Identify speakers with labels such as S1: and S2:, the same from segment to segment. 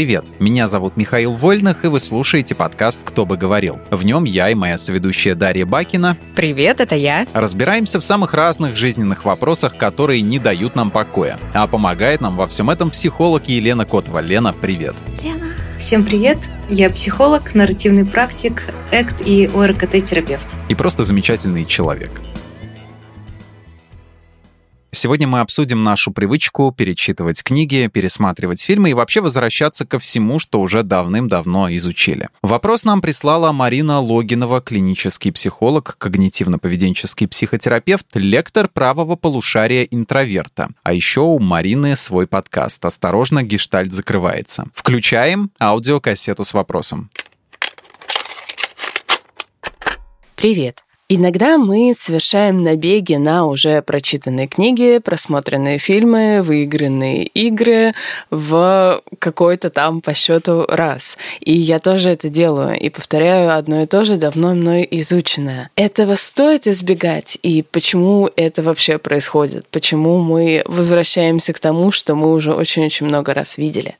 S1: Привет, меня зовут Михаил Вольных, и вы слушаете подкаст «Кто бы говорил». В нем я и моя соведущая Дарья Бакина.
S2: Привет, это я.
S1: Разбираемся в самых разных жизненных вопросах, которые не дают нам покоя. А помогает нам во всем этом психолог Елена Котова. Лена, привет.
S3: Лена. Всем привет! Я психолог, нарративный практик, ЭКТ и ОРКТ-терапевт.
S1: И просто замечательный человек. Сегодня мы обсудим нашу привычку перечитывать книги, пересматривать фильмы и вообще возвращаться ко всему, что уже давным-давно изучили. Вопрос нам прислала Марина Логинова, клинический психолог, когнитивно-поведенческий психотерапевт, лектор правого полушария интроверта. А еще у Марины свой подкаст «Осторожно, гештальт закрывается». Включаем аудиокассету с вопросом.
S4: Привет! Иногда мы совершаем набеги на уже прочитанные книги, просмотренные фильмы, выигранные игры в какой-то там по счету раз. И я тоже это делаю и повторяю одно и то же давно мной изученное. Этого стоит избегать и почему это вообще происходит? Почему мы возвращаемся к тому, что мы уже очень-очень много раз видели?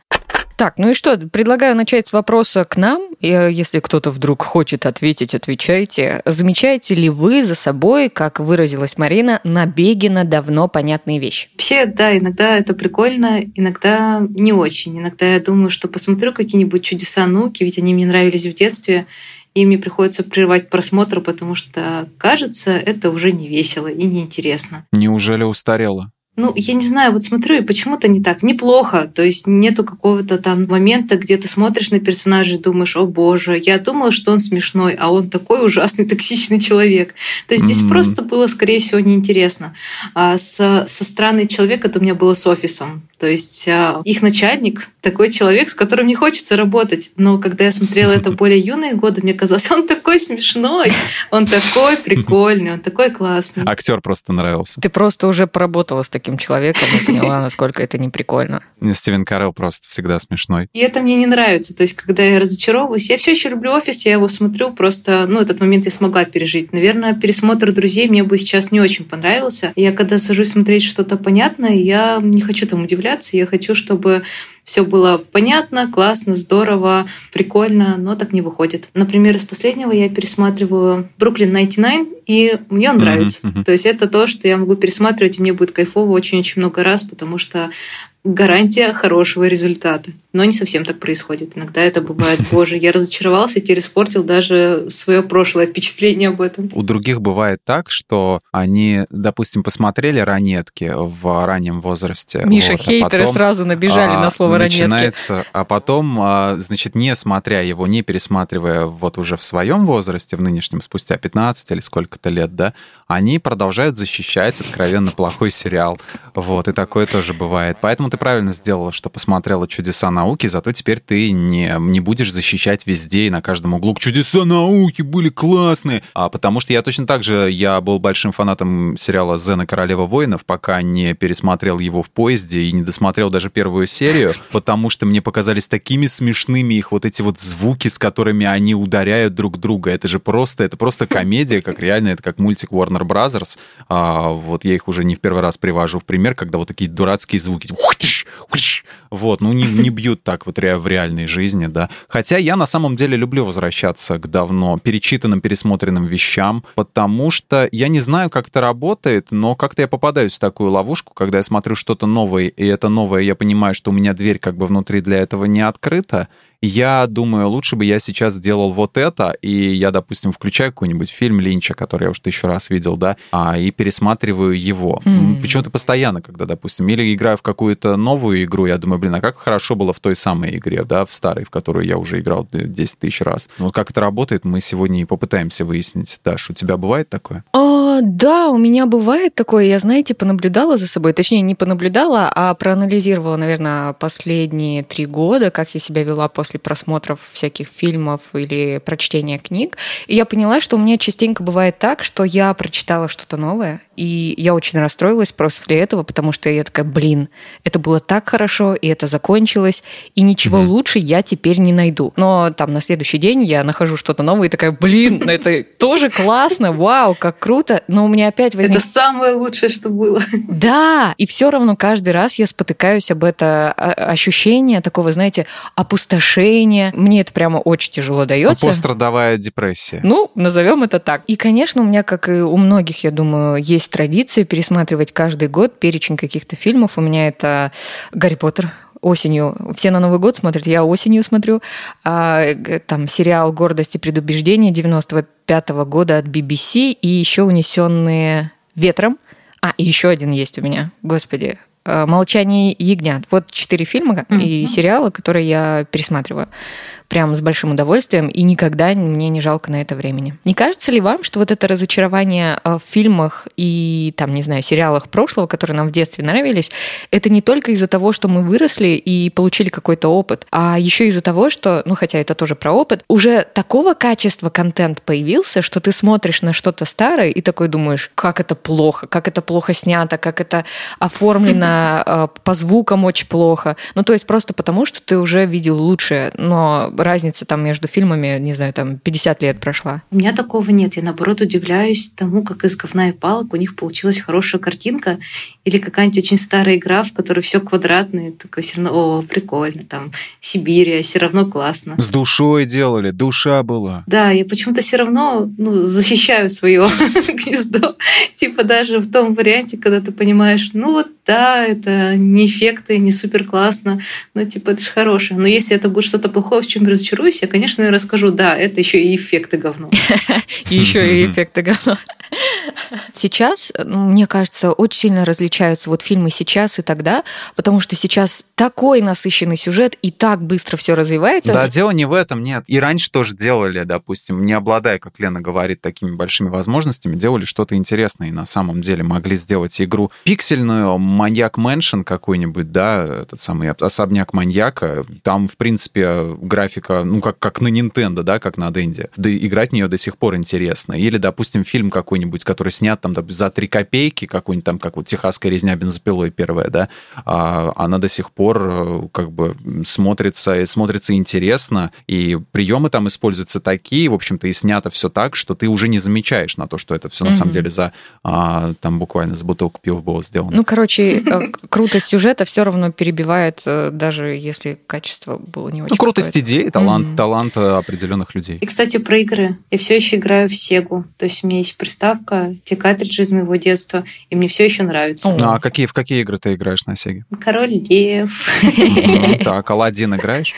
S2: Так, ну и что, предлагаю начать с вопроса к нам. И если кто-то вдруг хочет ответить, отвечайте. Замечаете ли вы за собой, как выразилась Марина, набеги на давно понятные вещи?
S3: Вообще, да, иногда это прикольно, иногда не очень. Иногда я думаю, что посмотрю какие-нибудь чудеса науки, ведь они мне нравились в детстве, и мне приходится прерывать просмотр, потому что, кажется, это уже не весело и неинтересно.
S1: Неужели устарело?
S3: Ну, я не знаю, вот смотрю, и почему-то не так. Неплохо. То есть нету какого-то там момента, где ты смотришь на персонажа и думаешь, о боже, я думала, что он смешной, а он такой ужасный, токсичный человек. То есть здесь mm-hmm. просто было, скорее всего, неинтересно. А с, со стороны человека это у меня было с офисом. То есть а, их начальник такой человек, с которым не хочется работать. Но когда я смотрела это в более юные годы, мне казалось, он такой смешной, он такой прикольный, он такой классный.
S1: Актер просто нравился.
S2: Ты просто уже поработала с таким человеком и поняла, насколько это не прикольно.
S1: Стивен Карелл просто всегда смешной.
S3: И это мне не нравится. То есть, когда я разочаровываюсь, я все еще люблю офис, я его смотрю, просто, ну, этот момент я смогла пережить. Наверное, пересмотр друзей мне бы сейчас не очень понравился. Я когда сажусь смотреть что-то понятное, я не хочу там удивляться. Я хочу, чтобы все было понятно, классно, здорово, прикольно, но так не выходит. Например, из последнего я пересматриваю Бруклин 99, и мне он нравится. Mm-hmm. То есть это то, что я могу пересматривать, и мне будет кайфово очень-очень много раз, потому что гарантия хорошего результата. Но не совсем так происходит. Иногда это бывает, боже, я разочаровался, теперь испортил даже свое прошлое впечатление об этом.
S1: У других бывает так, что они, допустим, посмотрели ранетки в раннем возрасте.
S2: Миша, вот, а хейтеры потом, сразу набежали а, на слово ранетки.
S1: Начинается, а потом, а, значит, не смотря его, не пересматривая вот уже в своем возрасте, в нынешнем, спустя 15 или сколько-то лет, да, они продолжают защищать откровенно плохой сериал. Вот, и такое тоже бывает. Поэтому ты правильно сделала, что посмотрела «Чудеса науки», зато теперь ты не, не будешь защищать везде и на каждом углу «Чудеса науки были классные!» а Потому что я точно так же, я был большим фанатом сериала «Зена Королева воинов», пока не пересмотрел его в поезде и не досмотрел даже первую серию, потому что мне показались такими смешными их вот эти вот звуки, с которыми они ударяют друг друга. Это же просто, это просто комедия, как реально, это как мультик Warner Brothers. А, вот я их уже не в первый раз привожу в пример, когда вот такие дурацкие звуки вот, ну не, не бьют так вот в реальной жизни, да. Хотя я на самом деле люблю возвращаться к давно перечитанным, пересмотренным вещам, потому что я не знаю, как это работает, но как-то я попадаюсь в такую ловушку, когда я смотрю что-то новое, и это новое, я понимаю, что у меня дверь как бы внутри для этого не открыта, я думаю, лучше бы я сейчас сделал вот это, и я, допустим, включаю какой-нибудь фильм Линча, который я уже тысячу раз видел, да, а, и пересматриваю его. Mm. Почему-то постоянно, когда, допустим, или играю в какую-то новую игру, я думаю, блин, а как хорошо было в той самой игре, да, в старой, в которую я уже играл 10 тысяч раз. Вот как это работает, мы сегодня и попытаемся выяснить. Даш, у тебя бывает такое?
S2: А, да, у меня бывает такое. Я, знаете, понаблюдала за собой, точнее, не понаблюдала, а проанализировала, наверное, последние три года, как я себя вела после просмотров всяких фильмов или прочтения книг. И я поняла, что у меня частенько бывает так, что я прочитала что-то новое, и я очень расстроилась после этого, потому что я такая, блин, это было так хорошо, и это закончилось, и ничего угу. лучше я теперь не найду. Но там на следующий день я нахожу что-то новое и такая, блин, ну это тоже классно, вау, как круто. Но у меня опять возник...
S3: Это самое лучшее, что было.
S2: Да, и все равно каждый раз я спотыкаюсь об это а, ощущение такого, знаете, опустошения. Мне это прямо очень тяжело дается.
S1: Пострадовая депрессия.
S2: Ну, назовем это так. И, конечно, у меня, как и у многих, я думаю, есть традиция пересматривать каждый год перечень каких-то фильмов. У меня это Гарри Поттер, осенью. Все на Новый год смотрят, я осенью смотрю. А, там сериал «Гордость и предубеждение» 95 -го года от BBC и еще «Унесенные ветром». А, и еще один есть у меня. Господи, а, «Молчание ягнят». Вот четыре фильма mm-hmm. и сериала, которые я пересматриваю прям с большим удовольствием, и никогда мне не жалко на это времени. Не кажется ли вам, что вот это разочарование э, в фильмах и, там, не знаю, сериалах прошлого, которые нам в детстве нравились, это не только из-за того, что мы выросли и получили какой-то опыт, а еще из-за того, что, ну, хотя это тоже про опыт, уже такого качества контент появился, что ты смотришь на что-то старое и такой думаешь, как это плохо, как это плохо снято, как это оформлено э, по звукам очень плохо. Ну, то есть просто потому, что ты уже видел лучшее, но разница там между фильмами, не знаю, там 50 лет прошла?
S3: У меня такого нет. Я, наоборот, удивляюсь тому, как из говна и палок у них получилась хорошая картинка или какая-нибудь очень старая игра, в которой все квадратное, такое все равно, о, прикольно, там, Сибирия, все равно классно.
S1: С душой делали, душа была.
S3: Да, я почему-то все равно ну, защищаю свое гнездо. Типа даже в том варианте, когда ты понимаешь, ну вот да, это не эффекты, не супер классно, но типа это же хорошее. Но если это будет что-то плохое, в чем разочаруюсь, я, конечно, расскажу, да, это еще и эффекты говно.
S2: И еще и эффекты говно. Сейчас, ну, мне кажется, очень сильно различаются вот фильмы сейчас и тогда, потому что сейчас такой насыщенный сюжет и так быстро все развивается.
S1: Да, дело не в этом, нет. И раньше тоже делали, допустим, не обладая, как Лена говорит, такими большими возможностями, делали что-то интересное и на самом деле могли сделать игру пиксельную, Maniac Mansion какой-нибудь, да, этот самый особняк маньяка. Там, в принципе, графика, ну, как, как на Nintendo, да, как на Денде. Да играть в нее до сих пор интересно. Или, допустим, фильм какой-нибудь, который снят там за три копейки, какой-нибудь там, как вот «Техасская резня бензопилой» первая, да, а, она до сих пор э, как бы смотрится, смотрится интересно, и приемы там используются такие, в общем-то, и снято все так, что ты уже не замечаешь на то, что это все mm-hmm. на самом деле за а, там буквально за бутылку пива было сделано.
S2: Ну, короче, э, крутость сюжета все равно перебивает, э, даже если качество было не очень. Ну,
S1: крутость идеи, талант, mm-hmm. талант определенных людей.
S3: И, кстати, про игры. Я все еще играю в Сегу. То есть у меня есть приставка, те картриджи из моего детства, и мне все еще нравится.
S1: Ну, а какие, в какие игры ты играешь на Сеге?
S3: Король Лев.
S1: Так, Алладин играешь?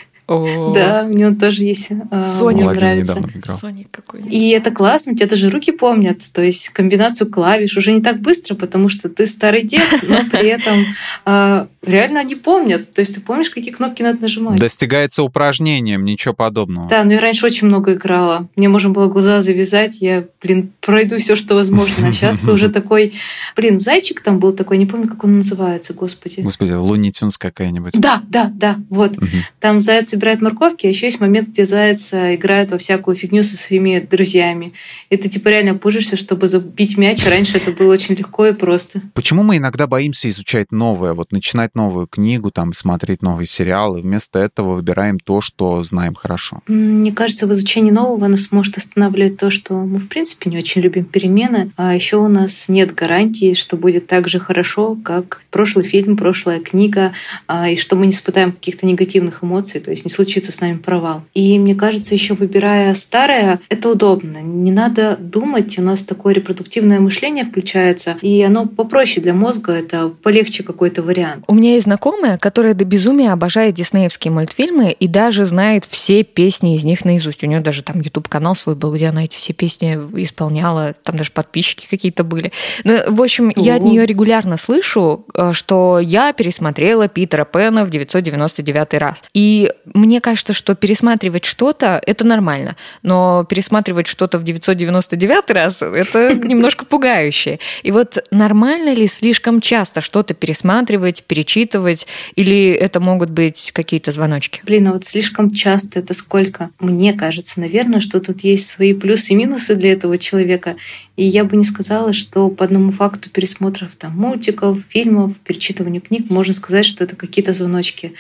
S3: Да, у него тоже есть. А,
S2: Соник
S3: нравится. Соник какой И это классно, у тебя даже руки помнят. То есть комбинацию клавиш уже не так быстро, потому что ты старый дед, но при этом а, реально они помнят. То есть ты помнишь, какие кнопки надо нажимать.
S1: Достигается упражнением, ничего подобного.
S3: Да, но я раньше очень много играла. Мне можно было глаза завязать, я, блин, пройду все, что возможно. А сейчас ты уже такой, блин, зайчик там был такой, не помню, как он называется, господи.
S1: Господи, Луни Тюнс какая-нибудь.
S3: Да, да, да, вот. Там заяц собирает морковки, а еще есть момент, где заяц э, играет во всякую фигню со своими друзьями. И ты типа реально пужишься, чтобы забить мяч. Раньше это было очень легко и просто.
S1: Почему мы иногда боимся изучать новое, вот начинать новую книгу, там смотреть новые сериалы, вместо этого выбираем то, что знаем хорошо?
S3: Мне кажется, в изучении нового нас может останавливать то, что мы в принципе не очень любим перемены, а еще у нас нет гарантии, что будет так же хорошо, как прошлый фильм, прошлая книга, а, и что мы не испытаем каких-то негативных эмоций. То есть есть не случится с нами провал. И мне кажется, еще выбирая старое, это удобно. Не надо думать, у нас такое репродуктивное мышление включается, и оно попроще для мозга, это полегче какой-то вариант.
S2: У меня есть знакомая, которая до безумия обожает диснеевские мультфильмы и даже знает все песни из них наизусть. У нее даже там YouTube-канал свой был, где она эти все песни исполняла, там даже подписчики какие-то были. Ну, в общем, О-о-о. я от нее регулярно слышу, э, что я пересмотрела Питера Пэна в 999 раз. И мне кажется, что пересматривать что-то – это нормально, но пересматривать что-то в 999 раз – это немножко пугающе. И вот нормально ли слишком часто что-то пересматривать, перечитывать, или это могут быть какие-то звоночки?
S3: Блин, а вот слишком часто это сколько? Мне кажется, наверное, что тут есть свои плюсы и минусы для этого человека. И я бы не сказала, что по одному факту пересмотров там, мультиков, фильмов, перечитыванию книг можно сказать, что это какие-то звоночки.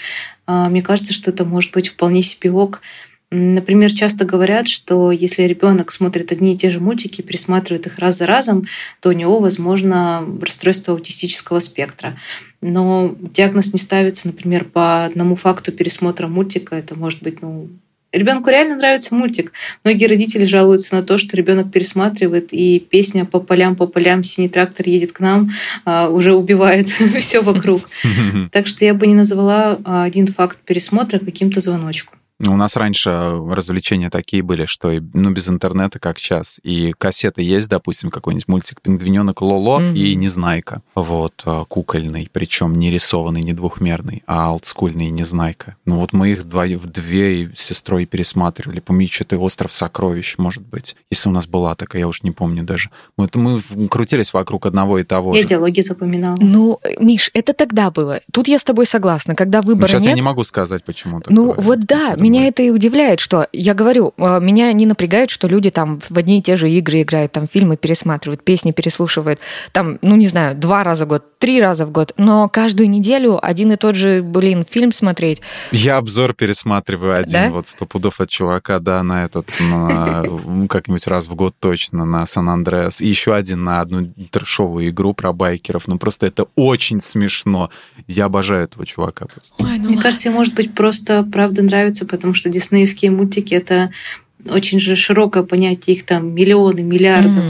S3: А, мне кажется, что это может быть вполне себе ок. Например, часто говорят, что если ребенок смотрит одни и те же мультики, пересматривает их раз за разом, то у него, возможно, расстройство аутистического спектра. Но диагноз не ставится, например, по одному факту пересмотра мультика. Это может быть ну, Ребенку реально нравится мультик. Многие родители жалуются на то, что ребенок пересматривает, и песня по полям, по полям, синий трактор едет к нам, а, уже убивает все вокруг. Так что я бы не назвала а, один факт пересмотра каким-то звоночком.
S1: У нас раньше развлечения такие были, что ну, без интернета, как сейчас. И кассеты есть, допустим, какой-нибудь мультик «Пингвиненок Лоло» mm-hmm. и «Незнайка». Вот, а, кукольный, причем не рисованный, не двухмерный, а олдскульный «Незнайка». Ну вот мы их два, две с сестрой пересматривали. Помню, что-то «Остров сокровищ», может быть. Если у нас была такая, я уж не помню даже. Мы, мы крутились вокруг одного и того
S3: я
S1: же.
S3: Я диалоги запоминала.
S2: Ну, Миш, это тогда было. Тут я с тобой согласна. Когда выбора
S1: ну, сейчас
S2: нет...
S1: я не могу сказать, почему так
S2: Ну, вот да, меня это и удивляет, что я говорю, э, меня не напрягает, что люди там в одни и те же игры играют, там фильмы пересматривают, песни переслушивают, там, ну не знаю, два раза в год, три раза в год, но каждую неделю один и тот же, блин, фильм смотреть.
S1: Я обзор пересматриваю один, да? вот сто пудов от чувака, да, на этот, на, как-нибудь раз в год точно, на Сан-Андреас, и еще один на одну трешовую игру про байкеров, ну просто это очень смешно. Я обожаю этого чувака.
S3: Ой, ну Мне кажется, может быть, просто правда нравится, потому что диснеевские мультики это очень же широкое понятие, их там миллионы, миллиардов.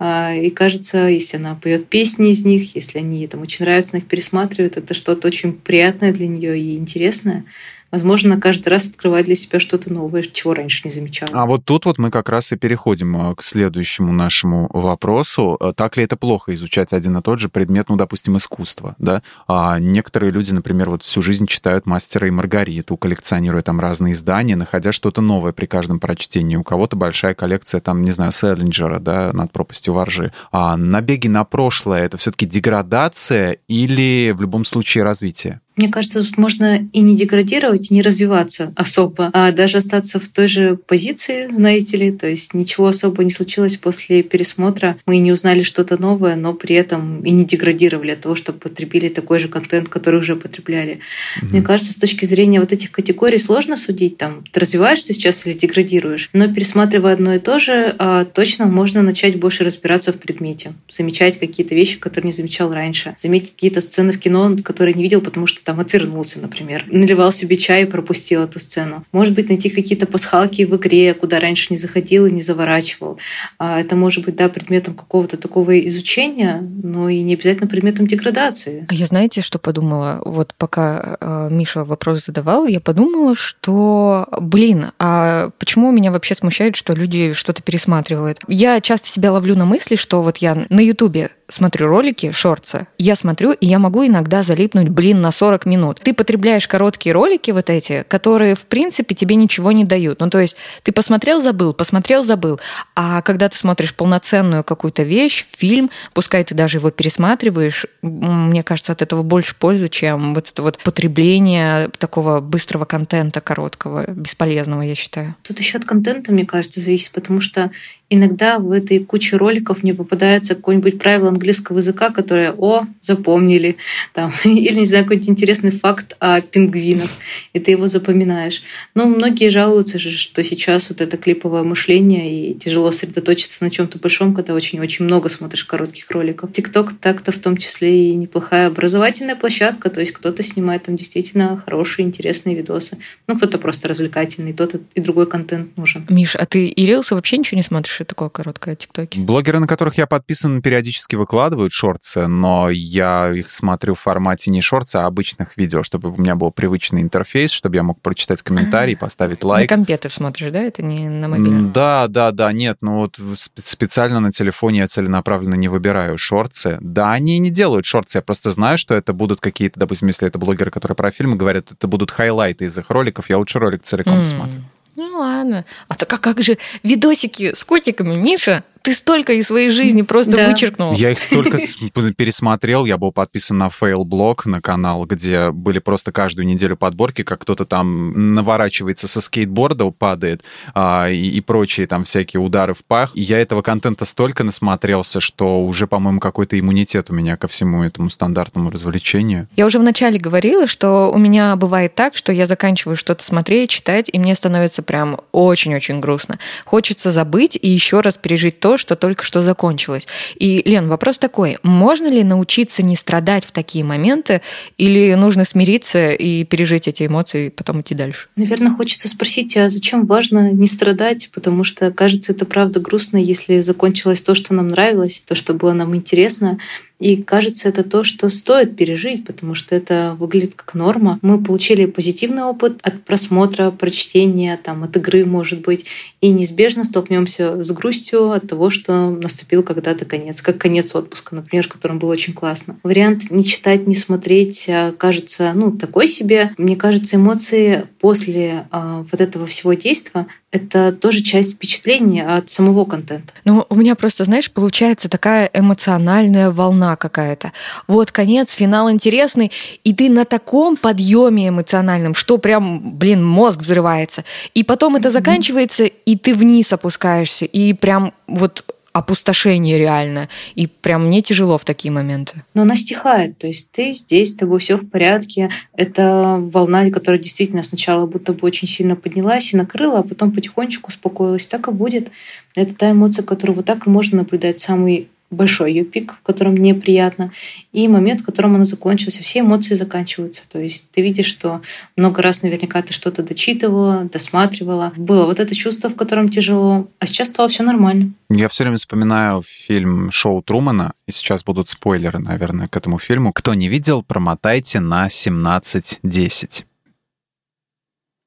S3: Mm-hmm. И кажется, если она поет песни из них, если они там очень нравятся, она их пересматривают, это что-то очень приятное для нее и интересное возможно, каждый раз открывать для себя что-то новое, чего раньше не замечала.
S1: А вот тут вот мы как раз и переходим э, к следующему нашему вопросу. Э, так ли это плохо изучать один и тот же предмет, ну, допустим, искусства, да? А некоторые люди, например, вот всю жизнь читают «Мастера и Маргариту», коллекционируя там разные издания, находя что-то новое при каждом прочтении. У кого-то большая коллекция, там, не знаю, Селлинджера, да, над пропастью воржи. А набеги на прошлое — это все-таки деградация или в любом случае развитие?
S3: Мне кажется, тут можно и не деградировать, и не развиваться особо, а даже остаться в той же позиции, знаете ли. То есть ничего особо не случилось после пересмотра. Мы не узнали что-то новое, но при этом и не деградировали от того, что потребили такой же контент, который уже потребляли. Mm-hmm. Мне кажется, с точки зрения вот этих категорий сложно судить, там, ты развиваешься сейчас или деградируешь. Но пересматривая одно и то же, а, точно можно начать больше разбираться в предмете, замечать какие-то вещи, которые не замечал раньше, заметить какие-то сцены в кино, которые не видел, потому что там отвернулся, например, наливал себе чай и пропустил эту сцену. Может быть, найти какие-то пасхалки в игре, куда раньше не заходил и не заворачивал. А это может быть, да, предметом какого-то такого изучения, но и не обязательно предметом деградации.
S2: А я знаете, что подумала? Вот пока э, Миша вопрос задавал, я подумала, что, блин, а почему меня вообще смущает, что люди что-то пересматривают? Я часто себя ловлю на мысли, что вот я на Ютубе смотрю ролики, шорцы, я смотрю, и я могу иногда залипнуть, блин, на 40 минут. Ты потребляешь короткие ролики вот эти, которые, в принципе, тебе ничего не дают. Ну, то есть ты посмотрел, забыл, посмотрел, забыл. А когда ты смотришь полноценную какую-то вещь, фильм, пускай ты даже его пересматриваешь, мне кажется, от этого больше пользы, чем вот это вот потребление такого быстрого контента, короткого, бесполезного, я считаю.
S3: Тут еще от контента, мне кажется, зависит, потому что иногда в этой куче роликов мне попадается какое-нибудь правило английского языка, которое, о, запомнили, там, или, не знаю, какой-нибудь интересный факт о пингвинах, и ты его запоминаешь. Но многие жалуются же, что сейчас вот это клиповое мышление, и тяжело сосредоточиться на чем то большом, когда очень-очень много смотришь коротких роликов. ТикТок так-то в том числе и неплохая образовательная площадка, то есть кто-то снимает там действительно хорошие, интересные видосы. Ну, кто-то просто развлекательный, тот и другой контент нужен.
S2: Миш, а ты и рилсы вообще ничего не смотришь? И такое короткое ТикТоки?
S1: Блогеры, на которых я подписан, периодически выкладывают шорты, но я их смотрю в формате не шорты, а обычных видео, чтобы у меня был привычный интерфейс, чтобы я мог прочитать комментарий, поставить лайк.
S2: На компе ты смотришь, да? Это не на мобильном?
S1: Да, да, да. Нет, ну вот специально на телефоне я целенаправленно не выбираю шорты. Да, они не делают шорты, я просто знаю, что это будут какие-то, допустим, если это блогеры, которые про фильмы говорят, это будут хайлайты из их роликов, я лучше ролик целиком mm. смотрю.
S2: Ну ладно. А так а как же видосики с котиками, Миша? Ты столько из своей жизни просто да. вычеркнул.
S1: Я их столько пересмотрел, я был подписан на fail-блог на канал, где были просто каждую неделю подборки, как кто-то там наворачивается со скейтборда, падает а, и, и прочие там всякие удары в пах. И я этого контента столько насмотрелся, что уже, по-моему, какой-то иммунитет у меня ко всему этому стандартному развлечению.
S2: Я уже вначале говорила, что у меня бывает так, что я заканчиваю что-то смотреть, читать, и мне становится прям очень-очень грустно. Хочется забыть и еще раз пережить то, что только что закончилось. И, Лен, вопрос такой, можно ли научиться не страдать в такие моменты, или нужно смириться и пережить эти эмоции, и потом идти дальше?
S3: Наверное, хочется спросить, а зачем важно не страдать? Потому что, кажется, это правда грустно, если закончилось то, что нам нравилось, то, что было нам интересно, и кажется, это то, что стоит пережить, потому что это выглядит как норма. Мы получили позитивный опыт от просмотра, прочтения, там, от игры, может быть, и неизбежно столкнемся с грустью от того, что наступил когда-то конец, как конец отпуска, например, которым было очень классно. Вариант не читать, не смотреть а, кажется, ну, такой себе. Мне кажется, эмоции после э, вот этого всего действия это тоже часть впечатления от самого контента.
S2: Ну, у меня просто, знаешь, получается такая эмоциональная волна какая-то. Вот конец, финал интересный, и ты на таком подъеме эмоциональном, что прям, блин, мозг взрывается. И потом это заканчивается, и ты вниз опускаешься, и прям вот опустошение реально. И прям мне тяжело в такие моменты.
S3: Но она стихает. То есть ты здесь, с тобой все в порядке. Это волна, которая действительно сначала будто бы очень сильно поднялась и накрыла, а потом потихонечку успокоилась. Так и будет. Это та эмоция, которую вот так и можно наблюдать самый большой ее пик, в котором неприятно, и момент, в котором она закончилась. Все эмоции заканчиваются. То есть ты видишь, что много раз наверняка ты что-то дочитывала, досматривала. Было вот это чувство, в котором тяжело, а сейчас стало все нормально.
S1: Я все время вспоминаю фильм «Шоу Трумана», и сейчас будут спойлеры, наверное, к этому фильму. Кто не видел, промотайте на 17.10.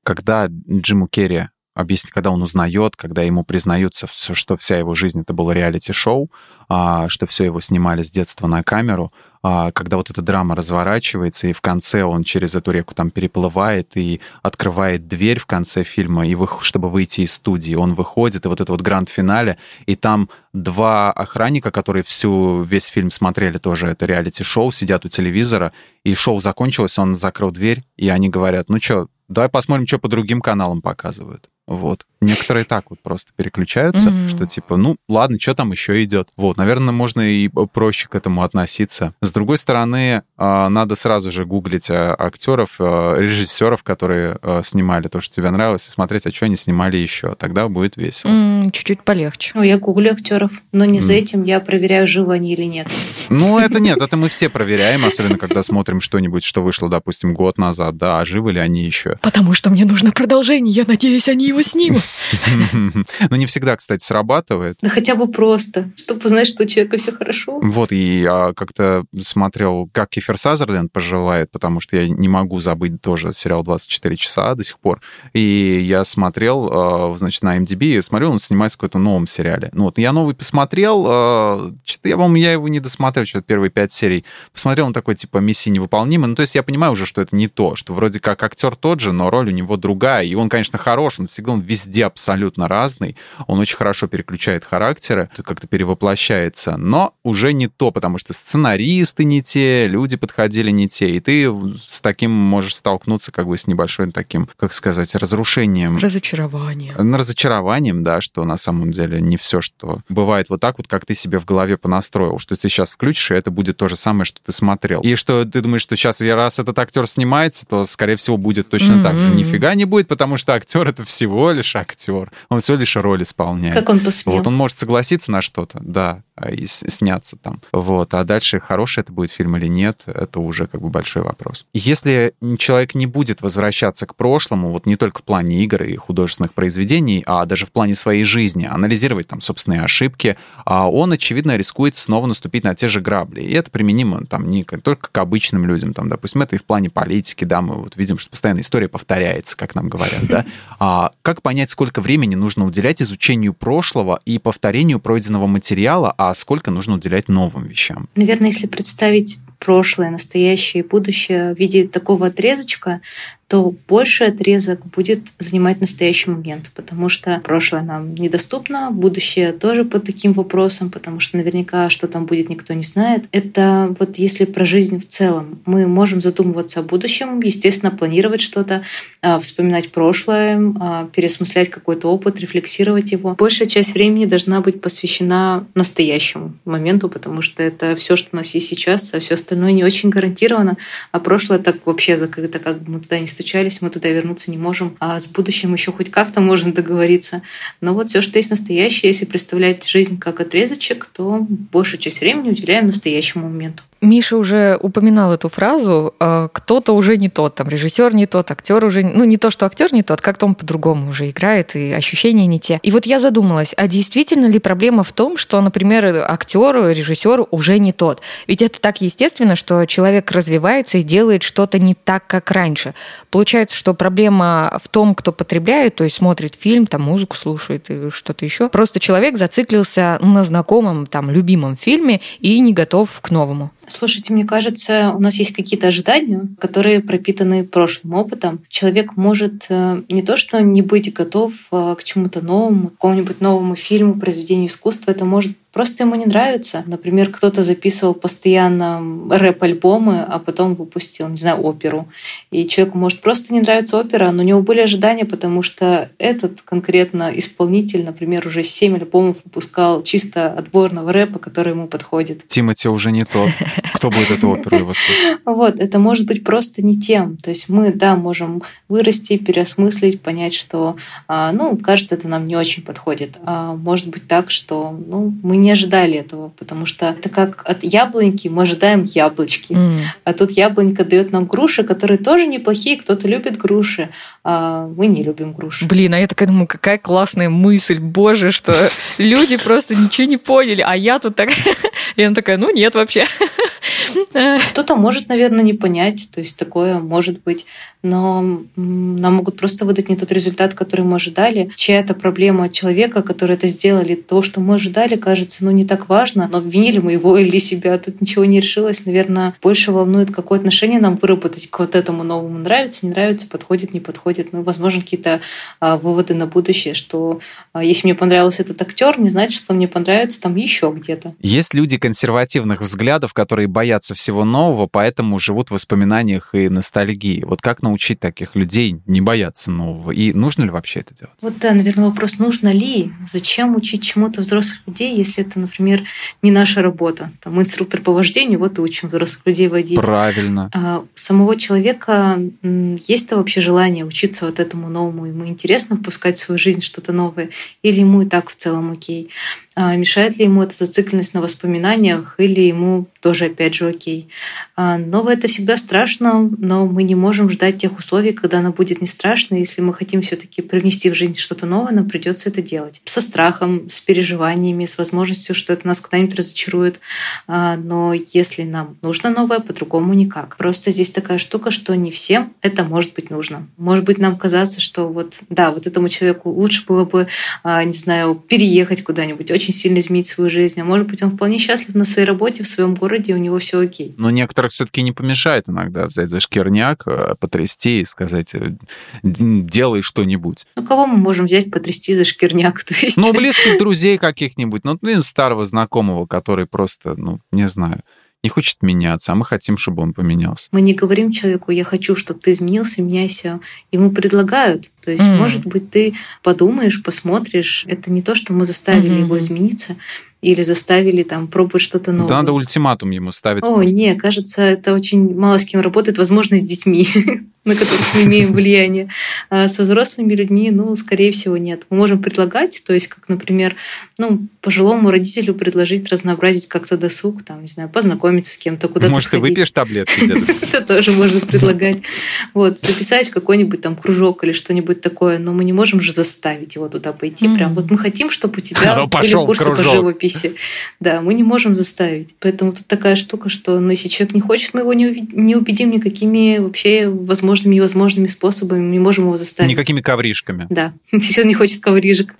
S1: Когда Джиму Керри объяснить, когда он узнает, когда ему признаются, что вся его жизнь это было реалити-шоу, а, что все его снимали с детства на камеру, а, когда вот эта драма разворачивается, и в конце он через эту реку там переплывает и открывает дверь в конце фильма, и вы, чтобы выйти из студии, он выходит, и вот это вот гранд-финале, и там два охранника, которые всю, весь фильм смотрели тоже это реалити-шоу, сидят у телевизора, и шоу закончилось, он закрыл дверь, и они говорят, ну что, давай посмотрим, что по другим каналам показывают. Вот. Некоторые так вот просто переключаются, mm-hmm. что типа, ну, ладно, что там еще идет. Вот, наверное, можно и проще к этому относиться. С другой стороны, а, надо сразу же гуглить а, актеров, а, режиссеров, которые снимали то, что тебе нравилось, и смотреть, а что они снимали еще. Тогда будет весело.
S2: Mm, чуть-чуть полегче.
S3: Ну, я гуглю актеров, но не mm. за этим я проверяю, живы они или нет.
S1: Ну, это нет, это мы все проверяем, особенно когда смотрим что-нибудь, что вышло, допустим, год назад, да, а живы ли они еще.
S2: Потому что мне нужно продолжение, я надеюсь, они его снимут.
S1: Но не всегда, кстати, срабатывает.
S3: Да хотя бы просто, чтобы узнать, что у человека все хорошо.
S1: Вот, и я как-то смотрел, как Кефир Сазерленд поживает, потому что я не могу забыть тоже сериал «24 часа» до сих пор. И я смотрел, а, значит, на MDB, смотрел, он снимается в каком-то новом сериале. Ну вот, я новый посмотрел, а, что-то я, по-моему, я его не досмотрел, что-то первые пять серий. Посмотрел, он такой, типа, миссия невыполнима. Ну, то есть я понимаю уже, что это не то, что вроде как актер тот же, но роль у него другая. И он, конечно, хорош, он всегда он везде абсолютно разный. Он очень хорошо переключает характеры, как-то перевоплощается, но уже не то, потому что сценаристы не те, люди подходили не те, и ты с таким можешь столкнуться как бы с небольшим таким, как сказать, разрушением.
S2: Разочарованием.
S1: Разочарованием, да, что на самом деле не все, что бывает вот так вот, как ты себе в голове понастроил, что ты сейчас включишь, и это будет то же самое, что ты смотрел. И что ты думаешь, что сейчас, раз этот актер снимается, то, скорее всего, будет точно mm-hmm. так же. Нифига не будет, потому что актер это всего лишь актер. Он всего лишь роль исполняет.
S3: Как он посмел.
S1: Вот он может согласиться на что-то, да, и сняться там. Вот. А дальше, хороший это будет фильм или нет, это уже как бы большой вопрос. Если человек не будет возвращаться к прошлому, вот не только в плане игр и художественных произведений, а даже в плане своей жизни, анализировать там собственные ошибки, а он, очевидно, рискует снова наступить на те же грабли. И это применимо там не только к обычным людям, там, допустим, это и в плане политики, да, мы вот видим, что постоянно история повторяется, как нам говорят, да. А как понять, сколько времени нужно уделять изучению прошлого и повторению пройденного материала, а сколько нужно уделять новым вещам?
S3: Наверное, если представить прошлое, настоящее и будущее в виде такого отрезочка, то больший отрезок будет занимать настоящий момент, потому что прошлое нам недоступно, будущее тоже под таким вопросом, потому что наверняка, что там будет, никто не знает. Это вот если про жизнь в целом. Мы можем задумываться о будущем, естественно, планировать что-то, а, вспоминать прошлое, а, переосмыслять какой-то опыт, рефлексировать его. Большая часть времени должна быть посвящена настоящему моменту, потому что это все, что у нас есть сейчас, а все остальное не очень гарантировано, а прошлое так вообще закрыто, как бы мы туда не стучались, мы туда вернуться не можем, а с будущим еще хоть как-то можно договориться. Но вот все, что есть настоящее, если представлять жизнь как отрезочек, то большую часть времени уделяем настоящему моменту.
S2: Миша уже упоминал эту фразу э, «кто-то уже не тот», там режиссер не тот, актер уже... Ну, не то, что актер не тот, как-то он по-другому уже играет, и ощущения не те. И вот я задумалась, а действительно ли проблема в том, что, например, актер, режиссер уже не тот? Ведь это так естественно, что человек развивается и делает что-то не так, как раньше. Получается, что проблема в том, кто потребляет, то есть смотрит фильм, там музыку слушает и что-то еще. Просто человек зациклился на знакомом, там, любимом фильме и не готов к новому.
S3: Слушайте, мне кажется, у нас есть какие-то ожидания, которые пропитаны прошлым опытом. Человек может э, не то, что не быть готов э, к чему-то новому, к какому-нибудь новому фильму, произведению искусства, это может просто ему не нравится. Например, кто-то записывал постоянно рэп-альбомы, а потом выпустил, не знаю, оперу. И человеку может просто не нравиться опера, но у него были ожидания, потому что этот конкретно исполнитель, например, уже семь альбомов выпускал чисто отборного рэпа, который ему подходит.
S1: Тимати уже не тот. Кто будет эту оперу его слушать?
S3: Вот, это может быть просто не тем. То есть мы, да, можем вырасти, переосмыслить, понять, что, а, ну, кажется, это нам не очень подходит. А может быть так, что, ну, мы не ожидали этого, потому что это как от яблоньки мы ожидаем яблочки. Mm. А тут яблонька дает нам груши, которые тоже неплохие, кто-то любит груши, а мы не любим груши.
S2: Блин, а я такая думаю, какая классная мысль, боже, что люди просто ничего не поняли, а я тут так... Лена такая, ну нет вообще.
S3: Кто-то может, наверное, не понять, то есть такое может быть, но нам могут просто выдать не тот результат, который мы ожидали. Чья-то проблема человека, который это сделали, то, что мы ожидали, кажется, ну, не так важно, но обвинили мы его или себя, тут ничего не решилось. Наверное, больше волнует, какое отношение нам выработать к вот этому новому. Нравится, не нравится, подходит, не подходит. Ну, возможно, какие-то а, выводы на будущее, что а, если мне понравился этот актер, не значит, что мне понравится там еще где-то.
S1: Есть люди консервативных взглядов, которые боятся всего нового, поэтому живут в воспоминаниях и ностальгии. Вот как научить таких людей не бояться нового? И нужно ли вообще это делать?
S3: Вот да, наверное, вопрос, нужно ли? Зачем учить чему-то взрослых людей, если это, например, не наша работа? Там инструктор по вождению, вот и учим взрослых людей водить.
S1: Правильно.
S3: А у самого человека есть-то вообще желание учиться вот этому новому? Ему интересно впускать в свою жизнь что-то новое? Или ему и так в целом окей? А мешает ли ему эта зацикленность на воспоминаниях, или ему тоже, опять же, окей. А, новое — это всегда страшно, но мы не можем ждать тех условий, когда оно будет не страшно. Если мы хотим все таки привнести в жизнь что-то новое, нам придется это делать. Со страхом, с переживаниями, с возможностью, что это нас когда-нибудь разочарует. А, но если нам нужно новое, по-другому никак. Просто здесь такая штука, что не всем это может быть нужно. Может быть, нам казаться, что вот, да, вот этому человеку лучше было бы, не знаю, переехать куда-нибудь, очень сильно изменить свою жизнь. А может быть, он вполне счастлив на своей работе, в своем городе, у него все окей.
S1: Но некоторых все-таки не помешает иногда взять за шкирняк, э, потрясти и сказать, э, делай что-нибудь.
S3: Ну, кого мы можем взять, потрясти за шкирняк? То есть...
S1: Ну, близких друзей каких-нибудь, ну, старого знакомого, который просто, ну, не знаю, не хочет меняться, а мы хотим, чтобы он поменялся.
S3: Мы не говорим человеку, я хочу, чтобы ты изменился, меняйся. Ему предлагают. То есть, mm. может быть, ты подумаешь, посмотришь. Это не то, что мы заставили mm-hmm. его измениться или заставили там пробовать что-то новое.
S1: Да надо ультиматум ему ставить.
S3: О, просто. не, кажется, это очень мало с кем работает, возможно, с детьми, на которых мы имеем влияние. А со взрослыми людьми, ну, скорее всего, нет. Мы можем предлагать, то есть, как, например, ну, пожилому родителю предложить разнообразить как-то досуг, там, не знаю, познакомиться с кем-то, куда-то
S1: Может, ты выпьешь таблетки
S3: Это тоже можно предлагать. Вот, записать какой-нибудь там кружок или что-нибудь такое, но мы не можем же заставить его туда пойти. Прям вот мы хотим, чтобы у тебя были курсы по живописи профессии. Да, мы не можем заставить. Поэтому тут такая штука, что ну, если человек не хочет, мы его не, не убедим никакими вообще возможными и невозможными способами. Мы не можем его заставить.
S1: Никакими ковришками.
S3: Да, если он не хочет коврижек.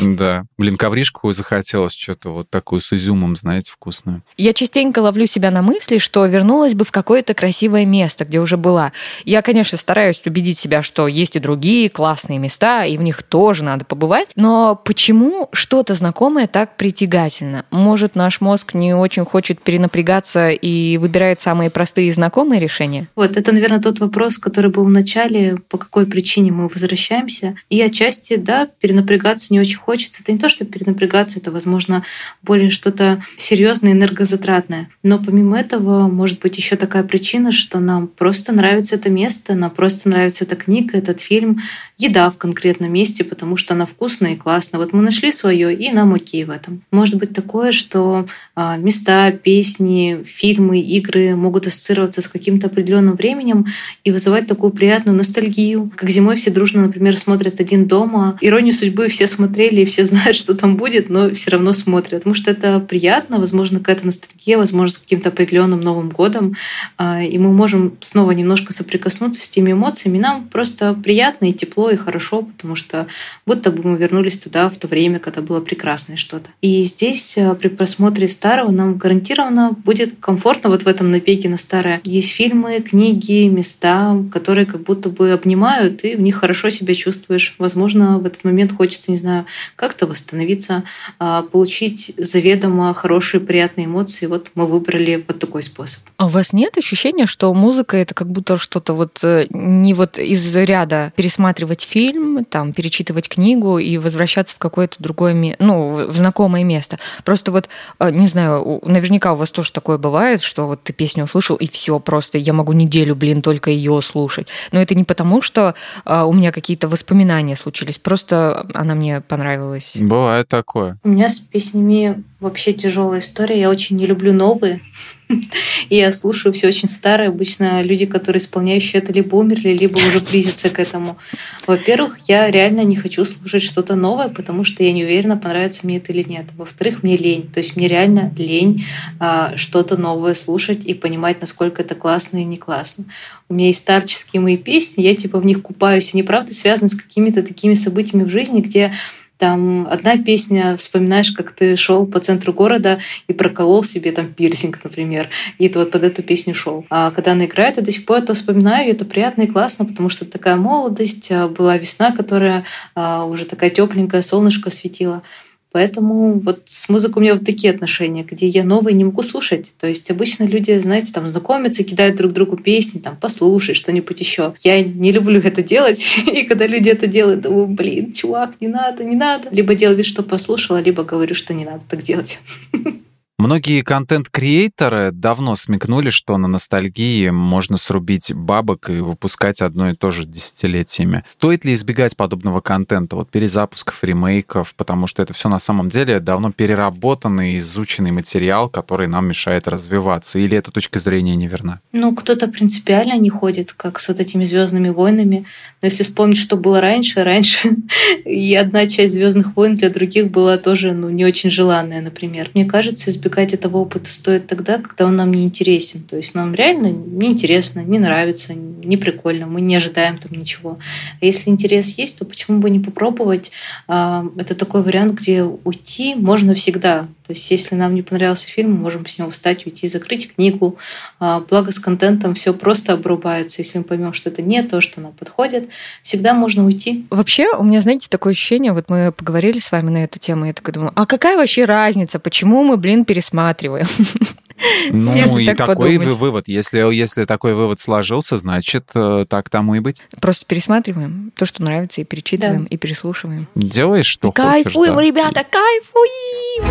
S1: Да. Блин, ковришку захотелось что-то вот такую с изюмом, знаете, вкусную.
S2: Я частенько ловлю себя на мысли, что вернулась бы в какое-то красивое место, где уже была. Я, конечно, стараюсь убедить себя, что есть и другие классные места, и в них тоже надо побывать. Но почему что-то знакомое так притягательно? Может, наш мозг не очень хочет перенапрягаться и выбирает самые простые и знакомые решения?
S3: Вот, это, наверное, тот вопрос, который был в начале, по какой причине мы возвращаемся. И отчасти, да, перенапрягаться не очень хочется. Это не то, что перенапрягаться, это, возможно, более что-то серьезное, энергозатратное. Но помимо этого, может быть еще такая причина, что нам просто нравится это место, нам просто нравится эта книга, этот фильм, еда в конкретном месте, потому что она вкусная и классная. Вот мы нашли свое, и нам окей в этом. Может быть такое, что а, места, песни, фильмы, игры могут ассоциироваться с каким-то определенным временем и вызывать такую приятную ностальгию. Как зимой все дружно, например, смотрят «Один дома». «Иронию судьбы» все смотрели, и все знают, что там будет, но все равно смотрят. Потому что это приятно, возможно, какая-то ностальгия, возможно, с каким-то определенным Новым годом. А, и мы можем снова немножко соприкоснуться с теми эмоциями. Нам просто приятно и тепло, и хорошо, потому что будто бы мы вернулись туда в то время, когда было прекрасное что-то. И здесь а, при просмотре старого нам гарантированно будет комфортно вот в этом набеге на старое. Есть фильмы, книги, места, которые как будто бы обнимают, и в них хорошо себя чувствуешь. Возможно, в этот момент хочется, не знаю, как-то восстановиться, а, получить заведомо хорошие, приятные эмоции. Вот мы выбрали вот такой способ.
S2: А у вас нет ощущения, что музыка это как будто что-то вот э, не вот из ряда пересматривать фильм, там, перечитывать книгу и возвращаться в какое-то другое, ну, в знакомое место. Просто вот, э, не знаю, наверняка у вас тоже такое бывает, что вот ты песню услышал, и все, просто я могу неделю, блин, только ее слушать. Но это не потому, что э, у меня какие-то воспоминания случились, просто она мне понравилась.
S1: Бывает такое.
S3: У меня с песнями вообще тяжелая история. Я очень не люблю новые. Я слушаю все очень старое. Обычно люди, которые исполняющие это, либо умерли, либо уже близятся к этому. Во-первых, я реально не хочу слушать что-то новое, потому что я не уверена, понравится мне это или нет. Во-вторых, мне лень. То есть мне реально лень а, что-то новое слушать и понимать, насколько это классно и не классно. У меня есть старческие мои песни, я типа в них купаюсь. Они, правда, связаны с какими-то такими событиями в жизни, где там одна песня, вспоминаешь, как ты шел по центру города и проколол себе там пирсинг, например, и ты вот под эту песню шел. А когда она играет, я до сих пор это вспоминаю, и это приятно и классно, потому что такая молодость, а, была весна, которая а, уже такая тепленькая, солнышко светило. Поэтому вот с музыкой у меня вот такие отношения, где я новые не могу слушать. То есть обычно люди, знаете, там знакомятся, кидают друг другу песни, там, послушай что-нибудь еще. Я не люблю это делать, и когда люди это делают, думаю, блин, чувак, не надо, не надо. Либо делаю вид, что послушала, либо говорю, что не надо так делать.
S1: Многие контент-креаторы давно смекнули, что на ностальгии можно срубить бабок и выпускать одно и то же десятилетиями. Стоит ли избегать подобного контента, вот перезапусков, ремейков, потому что это все на самом деле давно переработанный, изученный материал, который нам мешает развиваться? Или эта точка зрения неверна?
S3: Ну, кто-то принципиально не ходит, как с вот этими звездными войнами. Но если вспомнить, что было раньше, раньше и одна часть Звездных войн для других была тоже ну, не очень желанная, например. Мне кажется, избегать избегать этого опыта стоит тогда, когда он нам не интересен. То есть нам реально не интересно, не нравится, не прикольно, мы не ожидаем там ничего. А если интерес есть, то почему бы не попробовать? А, это такой вариант, где уйти можно всегда. То есть если нам не понравился фильм, мы можем с него встать, уйти, закрыть книгу. А, благо с контентом все просто обрубается. Если мы поймем, что это не то, что нам подходит, всегда можно уйти.
S2: Вообще, у меня, знаете, такое ощущение, вот мы поговорили с вами на эту тему, я такая думаю, а какая вообще разница, почему мы, блин, перестали пересматриваем.
S1: Ну если и такой подумать. вывод. Если, если такой вывод сложился, значит, э, так тому и быть.
S2: Просто пересматриваем то, что нравится, и перечитываем, да. и переслушиваем.
S1: Делаешь, что и
S2: хочешь. Кайфуем, да. ребята, кайфуем!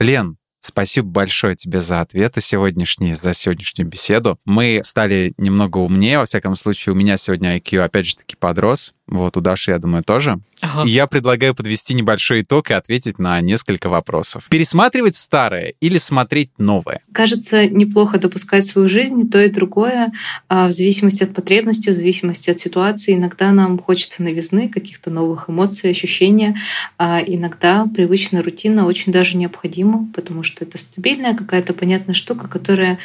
S1: Лен, Спасибо большое тебе за ответы сегодняшние, за сегодняшнюю беседу. Мы стали немного умнее, во всяком случае, у меня сегодня IQ опять же таки подрос. Вот у Даши, я думаю, тоже. Ага. И я предлагаю подвести небольшой итог и ответить на несколько вопросов. Пересматривать старое или смотреть новое?
S3: Кажется, неплохо допускать свою жизнь, то и другое, а, в зависимости от потребностей, в зависимости от ситуации. Иногда нам хочется новизны, каких-то новых эмоций, ощущения. А иногда привычная рутина очень даже необходима, потому что это стабильная какая-то понятная штука, которая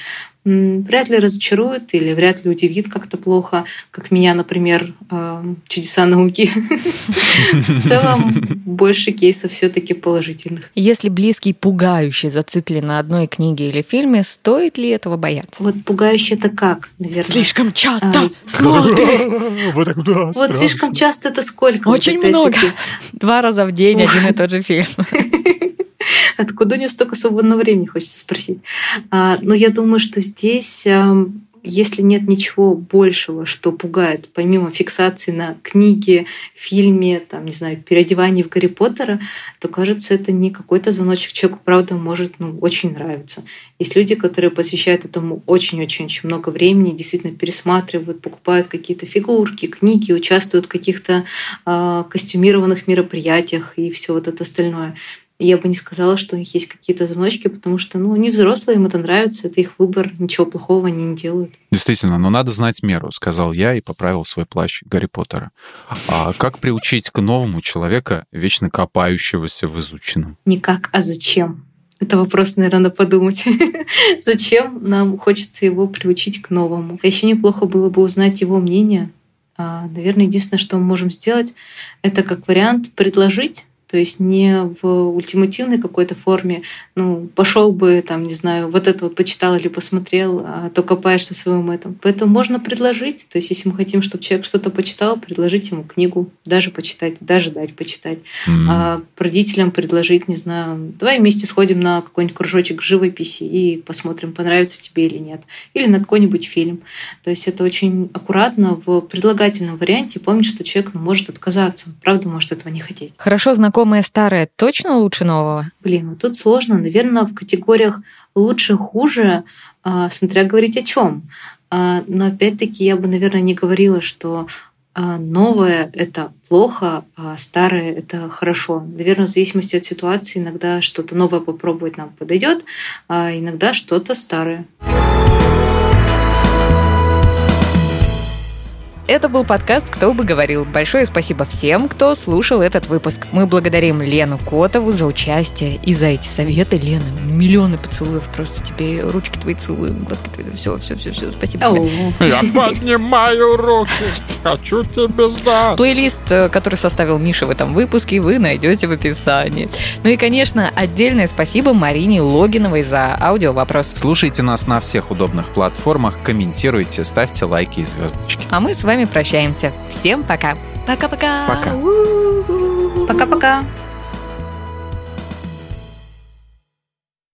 S3: вряд ли разочарует или вряд ли удивит как-то плохо, как меня, например, э, чудеса науки. В целом больше кейсов все-таки положительных.
S2: Если близкий пугающий зациклен на одной книге или фильме, стоит ли этого бояться?
S3: Вот пугающий это как, наверное?
S2: Слишком часто смотрит.
S3: Вот слишком часто это сколько?
S2: Очень много. Два раза в день один и тот же фильм.
S3: Откуда у нее столько свободного времени, хочется спросить. А, но я думаю, что здесь если нет ничего большего, что пугает, помимо фиксации на книге, фильме, там, не знаю, переодевании в Гарри Поттера, то, кажется, это не какой-то звоночек человеку, правда, может ну, очень нравиться. Есть люди, которые посвящают этому очень-очень-очень много времени, действительно пересматривают, покупают какие-то фигурки, книги, участвуют в каких-то э, костюмированных мероприятиях и все вот это остальное я бы не сказала, что у них есть какие-то звоночки, потому что, ну, они взрослые, им это нравится, это их выбор, ничего плохого они не делают.
S1: Действительно, но надо знать меру, сказал я и поправил свой плащ Гарри Поттера. А как приучить к новому человека, вечно копающегося в изученном?
S3: Никак, а зачем? Это вопрос, наверное, надо подумать. Зачем нам хочется его приучить к новому? А еще неплохо было бы узнать его мнение. А, наверное, единственное, что мы можем сделать, это как вариант предложить то есть не в ультимативной какой-то форме, ну, пошел бы, там, не знаю, вот это вот почитал или посмотрел, а то копаешься в своем этом. Поэтому можно предложить, то есть если мы хотим, чтобы человек что-то почитал, предложить ему книгу, даже почитать, даже дать почитать. Mm-hmm. А родителям предложить, не знаю, давай вместе сходим на какой-нибудь кружочек живописи и посмотрим, понравится тебе или нет. Или на какой-нибудь фильм. То есть это очень аккуратно в предлагательном варианте помнить, что человек может отказаться. Правда, может этого не хотеть.
S2: Хорошо знаком знакомое старое точно лучше нового?
S3: Блин, вот тут сложно. Наверное, в категориях лучше, хуже, а, смотря говорить о чем. А, но опять-таки я бы, наверное, не говорила, что а, новое — это плохо, а старое — это хорошо. Наверное, в зависимости от ситуации иногда что-то новое попробовать нам подойдет, а иногда что-то старое.
S2: Это был подкаст «Кто бы говорил». Большое спасибо всем, кто слушал этот выпуск. Мы благодарим Лену Котову за участие и за эти советы. Лена, миллионы поцелуев. Просто тебе ручки твои целую, глазки твои. Все, все, все, все. Спасибо тебе.
S1: Я поднимаю руки. Хочу тебе сдать.
S2: Плейлист, э, который составил Миша в этом выпуске, вы найдете в описании. Ну и, конечно, отдельное спасибо Марине Логиновой за аудиовопрос.
S1: Слушайте нас на всех удобных платформах, комментируйте, ставьте лайки и звездочки.
S2: А мы с вами прощаемся. Всем пока.
S3: Пока-пока.
S1: Пока.
S3: Пока-пока.